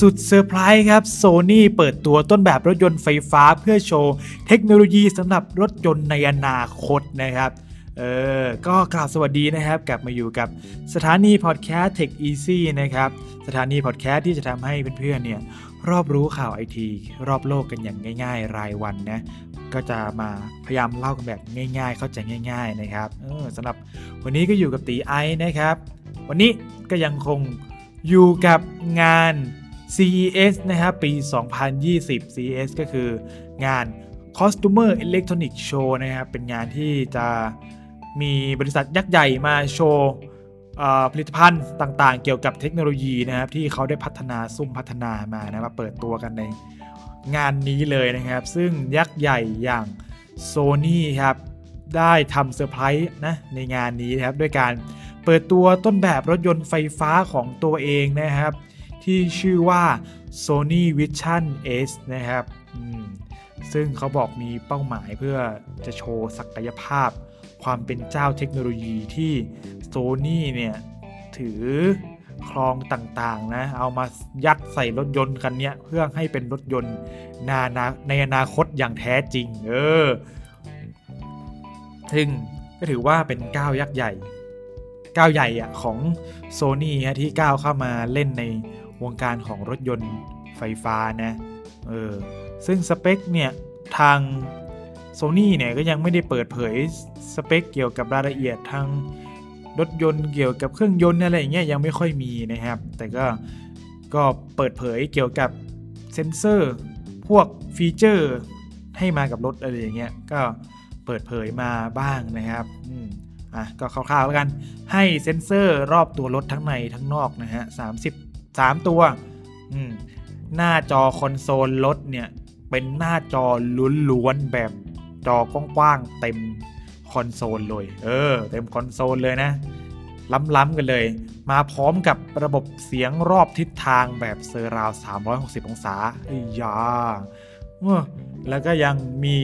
สุดเซอร์ไพรส์ครับโซนี่เปิดตัวต้นแบบรถยนต์ไฟฟ้าเพื่อโชว์เทคโนโลยีสำหรับรถยนต์ในอนาคตนะครับเออ ก็กล่าวสวัสดีนะครับ กลับมาอยู่กับสถานีพอดแคสต์ Tech Easy นะครับ สถานีพอดแคสต์ที่จะทำให้เพื่อนๆเนี่ยรอบรู้ข่าวไอทีรอบโลกกันอย่างง่าย ๆ รายวันนะก็จะมาพยายามเล่ากันแบบง่าย ๆ เข้าใจง่าย ๆ นะครับเออสำหรับวันนี้ก็อยู่กับตีไอนะครับ วันนี้ก็ยังคงอยู่กับงาน CES นะครับปี 2020 CES ก็คืองาน Customer Electronic Show นะครับเป็นงานที่จะมีบริษัทยักษ์ใหญ่มาโชว์ผลิตภัณฑ์ต่างๆ เกี่ยวกับเทคโนโลยีนะครับที่เขาได้พัฒนาซุ่มพัฒนามานะมาเปิดตัวกันในงานนี้เลยนะครับ ซึ่งยักษ์ใหญ่อย่าง Sony ครับได้ทำเซอร์ไพรส์นะในงานนี้นะครับด้วยการเปิดตัวต้นแบบรถยนต์ไฟฟ้าของตัวเองนะครับ ที่ชื่อว่า Sony Vision S นะครับ ซึ่งเขาบอกมีเป้าหมายเพื่อจะโชว์ศักยภาพ ความเป็นเจ้าเทคโนโลยีที่ Sony เนี่ย ถือครองต่างๆนะ เอามายัดใส่รถยนต์คันนี้เพื่อให้เป็นรถยนต์นานาในอนาคตอย่างแท้จริง เออซึ่งก็ถือว่าเป็นก้าวยักษ์ใหญ่ก้าวใหญ่อะของ Sony ฮะที่ก้าวเข้ามาเล่นใน วงการของรถยนต์ไฟฟ้านะเออซึ่งสเปคเนี่ยทาง Sony เนี่ยก็ยังไม่ได้เปิดเผยสเปคเกี่ยวกับรายละเอียดทางรถยนต์เกี่ยวกับเครื่องยนต์อะไรอย่างเงี้ยยังไม่ค่อยมีนะครับ แต่ก็ก็เปิดเผยเกี่ยวกับเซนเซอร์พวกฟีเจอร์ให้มากับรถอะไรอย่างเงี้ยก็เปิดเผยมาบ้างนะครับอะก็คร่าวๆแล้วกันให้เซ็นเซอร์รอบตัวรถทั้งในทั้งนอกนะฮะ 3 ตัว หน้าจอคอนโซลรถเนี่ย เป็นหน้าจอล้วนๆแบบจอกว้างๆเต็มคอนโซลเลย เออ เต็มคอนโซลเลยนะ ล้ำๆกันเลย มาพร้อมกับระบบเสียงรอบทิศทางแบบเซอร์ราว 360 องศาไอ้ยาแล้วก็ยังมี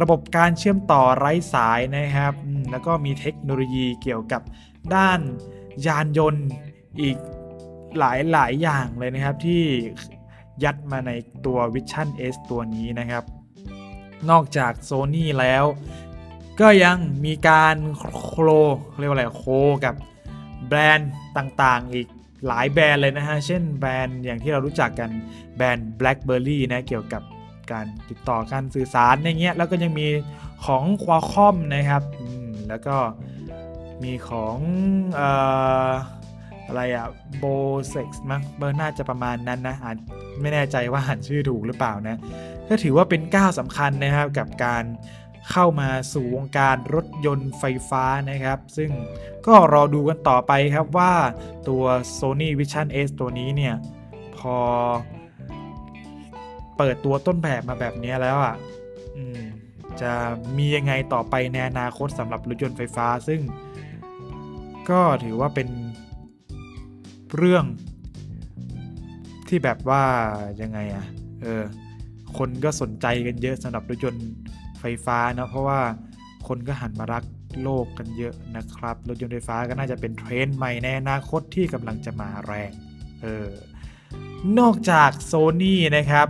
ระบบการเชื่อมต่อไร้สายนะครับ แล้วก็มีเทคโนโลยีเกี่ยวกับด้านยานยนต์อีก หลายหลายอย่างเลยนะครับที่ยัดมาในตัว Vision S ตัวนี้นะครับ นอกจาก Sony แล้ว ก็ยังมีการโคลเรียกว่าอะไรโคกับแบรนด์ต่างๆ อีกหลายแบรนด์เลยนะฮะ เช่นแบรนด์อย่างที่เรารู้จักกันแบรนด์ BlackBerry นะ เกี่ยวกับการติดต่อการสื่อสารอย่างเงี้ย แล้วก็ยังมีของควาคอมนะครับ แล้วก็มีของออ อะไรอะโบเซ็กซ์มั้งเบอร์น่าจะประมาณนั้นนะอ่านไม่แน่ใจว่าอ่านชื่อถูกหรือเปล่านะ ก็ถือว่าเป็นก้าวสำคัญนะครับกับการเข้ามาสู่วงการรถยนต์ไฟฟ้านะครับ ซึ่งก็รอดูกันต่อไปครับว่าตัว Sony Vision S ตัวนี้เนี่ย พอเปิดตัวต้นแบบมาแบบนี้แล้วอะจะมียังไงต่อไปในอนาคตสำหรับรถยนต์ไฟฟ้า ซึ่งก็ถือว่าเป็น เรื่องที่แบบว่ายังไงอะ่ะเออคนก็สนใจกันเยอะสำหรับรถยนต์ไฟฟ้านะเพราะว่าคนก็หันมารักโลกกันเยอะนะครับ รถยนต์ไฟฟ้าก็น่าจะเป็นเทรนด์ใหม่ในอนาคตที่กำลังจะมาแรงเออนอกจากโซนี่นะครับ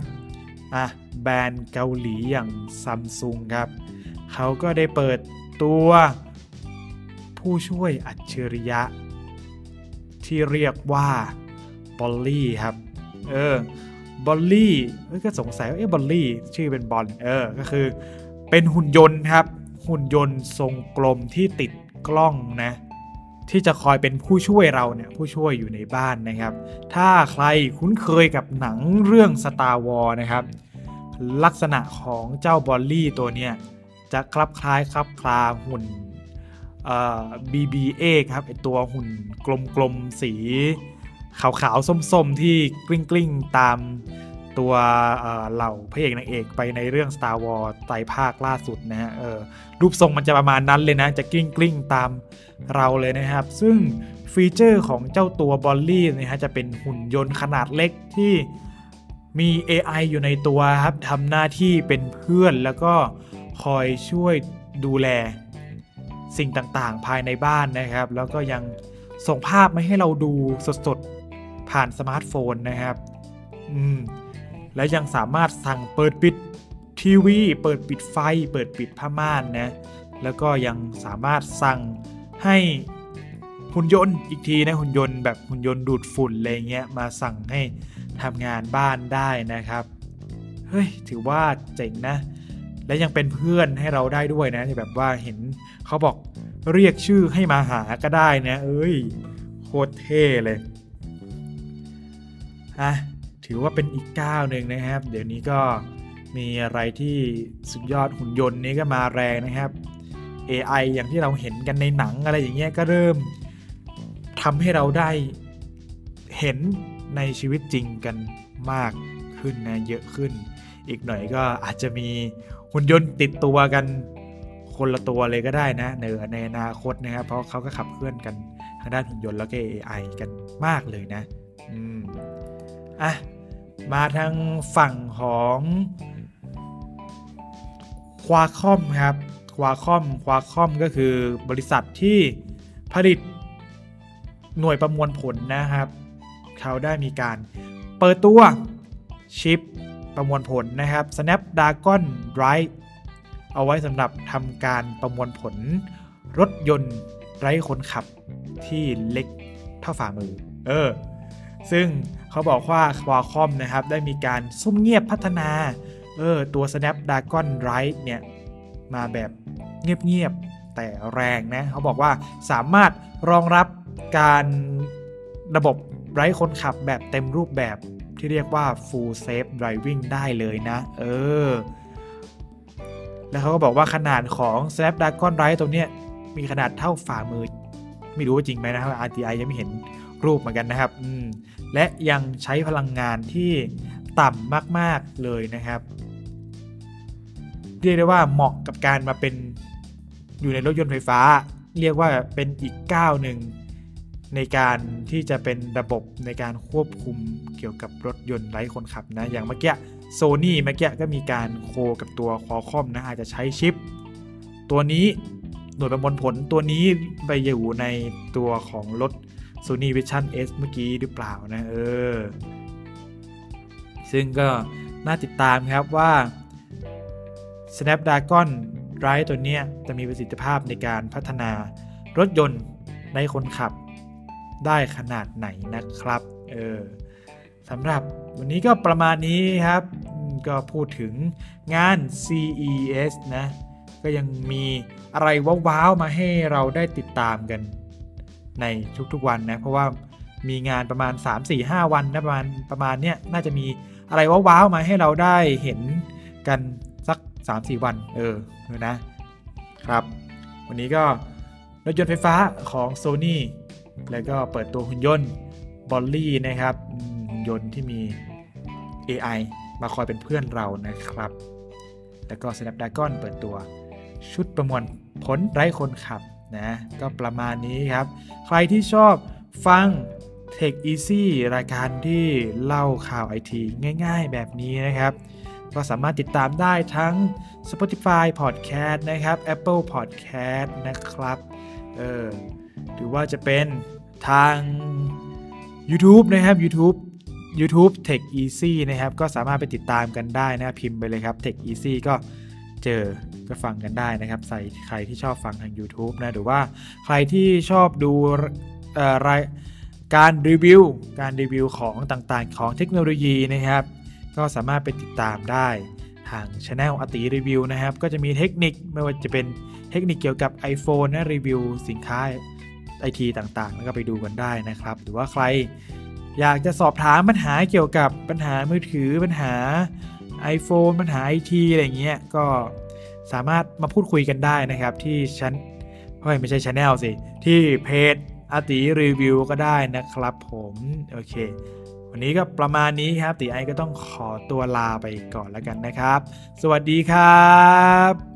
อะแบรนด์เกาหลีอย่างซัมซุงครับเขาก็ได้เปิดตัวผู้ช่วยอัจฉริยะ ที่เรียกว่า Ballie ครับ เออ Ballie ก็สงสัยว่าเอ๊ะ Ballie ชื่อเป็นบอลเออก็คือ เป็นหุ่นยนต์ครับ หุ่นยนต์ทรงกลมที่ติดกล้องนะที่จะคอยเป็นผู้ช่วยเราเนี่ยผู้ช่วยอยู่ในบ้านนะครับ ถ้าใครคุ้นเคยกับหนังเรื่อง Star Wars นะครับ ลักษณะของเจ้า Ballie ตัวเนี้ยจะคลับคล้ายคลับคลาหุ่น เอ่อ BB-8 ครับไอตัวหุ่นกลมๆ สีขาวๆ ส้มๆ ที่กลิ้งๆ ตามตัวเหล่าพระเอกนางเอกไปในเรื่อง Star Wars ไตรภาคล่าสุดนะฮะรูปทรงมันจะประมาณนั้นเลยนะ จะกลิ้งกลิ้งตามเราเลยนะครับ ซึ่งฟีเจอร์ของเจ้าตัว Ballie นะฮะจะเป็นหุ่นยนต์ขนาดเล็กที่มี AI อยู่ในตัวครับทำหน้าที่เป็นเพื่อนแล้วก็คอยช่วยดูแล สิ่งต่างๆ ภายในบ้านนะครับ แล้วก็ยังส่งภาพมาให้เราดูสดๆ ผ่านสมาร์ทโฟนนะครับ อืม แล้วยังสามารถสั่งเปิดปิดทีวี เปิดปิดไฟ เปิดปิดผ้าม่านนะ แล้วก็ยังสามารถสั่งให้หุ่นยนต์อีกทีนะหุ่นยนต์แบบหุ่นยนต์ดูดฝุ่นอะไรเงี้ยมาสั่งให้ทำงานบ้านได้นะครับ เฮ้ย ถือว่าเจ๋งนะ และยังเป็นเพื่อนให้เราได้ด้วยนะแบบว่าเห็น เขาบอกเรียกชื่อให้มาหาก็ได้นะเอ้ยโคตรเท่เลยอะถือว่าเป็นอีกก้าวหนึ่งนะครับ เดี๋ยวนี้ก็มีอะไรที่สุดยอดหุ่นยนต์นี้ก็มาแรงนะครับ AI อย่างที่เราเห็นกันในหนังอะไรอย่างเงี้ยก็เริ่มทำให้เราได้เห็นในชีวิตจริงกันมากขึ้นนะเยอะขึ้น อีกหน่อยก็อาจจะมีหุ่นยนต์ติดตัวกัน คนละตัวเลยก็ได้นะในในอนาคตนะครับเพราะเขาก็ขับเคลื่อนกันทางด้านหุ่นยนต์แล้วก็ AI กันมากเลยนะอืมอะมาทางฝั่งของควาคอมครับควาคอมควาคอมก็คือบริษัทที่ผลิตหน่วยประมวลผลนะครับ เขาได้มีการเปิดตัวชิปประมวลผลนะครับ Snapdragon Drive เอาไว้สำหรับทำการประมวลผล รถยนต์ไร้คนขับที่เล็กเท่าฝ่ามือ เออ ซึ่งเขาบอกว่า Qualcomm นะครับ ได้มีการซุ่มเงียบพัฒนา เออ ตัว Snapdragon Drive เนี่ย มาแบบเงียบๆ แต่แรงนะ เขาบอกว่าสามารถรองรับการระบบไร้คนขับแบบเต็มรูปแบบที่เรียกว่า full safe driving ได้เลยนะ เออ แล้วเขาก็บอกว่าขนาดของ Snapdragon Ride ตัวเนี้ยมีขนาดเท่าฝ่ามือ ไม่รู้ว่าจริงไหมนะครับ RTI ยังไม่เห็นรูปเหมือนกันนะครับอืมและยังใช้พลังงานที่ต่ำมากๆเลยนะครับเรียกได้ว่าเหมาะกับการมาเป็นอยู่ในรถยนต์ไฟฟ้า เรียกว่าเป็นอีกก้าวหนึ่ง ในการที่จะเป็นระบบในการควบคุมเกี่ยวกับรถยนต์ไร้คนขับนะ อย่างเมื่อกี้โซนี่เมื่อกี้ก็มีการโคกับตัวคอคอมนะอาจจะใช้ชิป ตัวนี้หน่วยประมวลผลตัวนี้ไปอยู่ในตัวของรถ Sony Vision S เมื่อกี้หรือเปล่านะเออ ซึ่งก็น่าติดตามครับว่า Snapdragon Ride ตัวนี้จะมีประสิทธิภาพในการพัฒนารถยนต์ในคนขับ ได้ขนาดไหนนะครับเออสำหรับวันนี้ก็ประมาณนี้ครับ ก็พูดถึงงาน CES นะก็ยังมีอะไรว้าวๆมาให้เราได้ติดตามกันในทุกๆวันนะ เพราะว่ามีงานประมาณ 3-4-5 วันนะประมาณประมาณเนี้ยน่าจะมีอะไรว้าวๆมาให้เราได้เห็นกันสัก 3-4 วัน เออนะครับ วันนี้ก็รถยนต์ไฟฟ้าของ Sony แล้วก็เปิดตัวหุ่นยนต์บอลลี่นะครับหุ่นยนต์ที่มี AI มาคอยเป็นเพื่อนเรานะครับ แล้วก็ Snapdragon เปิดตัวชุดประมวลผลไร้คนขับนะ ก็ประมาณนี้ครับ ใครที่ชอบฟัง Tech Easy รายการที่เล่าข่าวไอทีง่ายๆแบบนี้นะครับ ก็สามารถติดตามได้ทั้ง Spotify Podcast นะครับ Apple Podcast นะครับ เออ หรือว่าจะเป็นทาง YouTube นะครับ YouTube YouTube Tech Easy นะครับ ก็สามารถไปติดตามกันได้นะครับพิมพ์ไปเลยครับ Tech Easy ก็เจอก็ฟังกันได้นะครับ ใส่ใครที่ชอบฟังทาง YouTube นะ หรือว่าใครที่ชอบดูรายการรีวิว การรีวิวของต่างๆ ของเทคโนโลยีนะครับ ก็สามารถไปติดตามได้ทางช anel อติรีวิวนะครับ ก็จะมีเทคนิคไม่ว่าจะเป็นเทคนิคเกี่ยวกับ iPhone นะรีวิวสินค้า ไอทีต่างๆ แล้วก็ไปดูกันได้นะครับ หรือว่าใครอยากจะสอบถามปัญหาเกี่ยวกับปัญหามือถือปัญหา iPhone ปัญหาไอทีอะไรเงี้ยก็สามารถมาพูดคุยกันได้นะครับ ที่ชั้นเฮ้ยไม่ใช่ช anel สิ ที่เพจอาติรีวิวก็ได้นะครับผมโอเค วันนี้ก็ประมาณนี้ครับตีไอก็ต้องขอตัวลาไปก่อนแล้วกันนะครับ สวัสดีครับ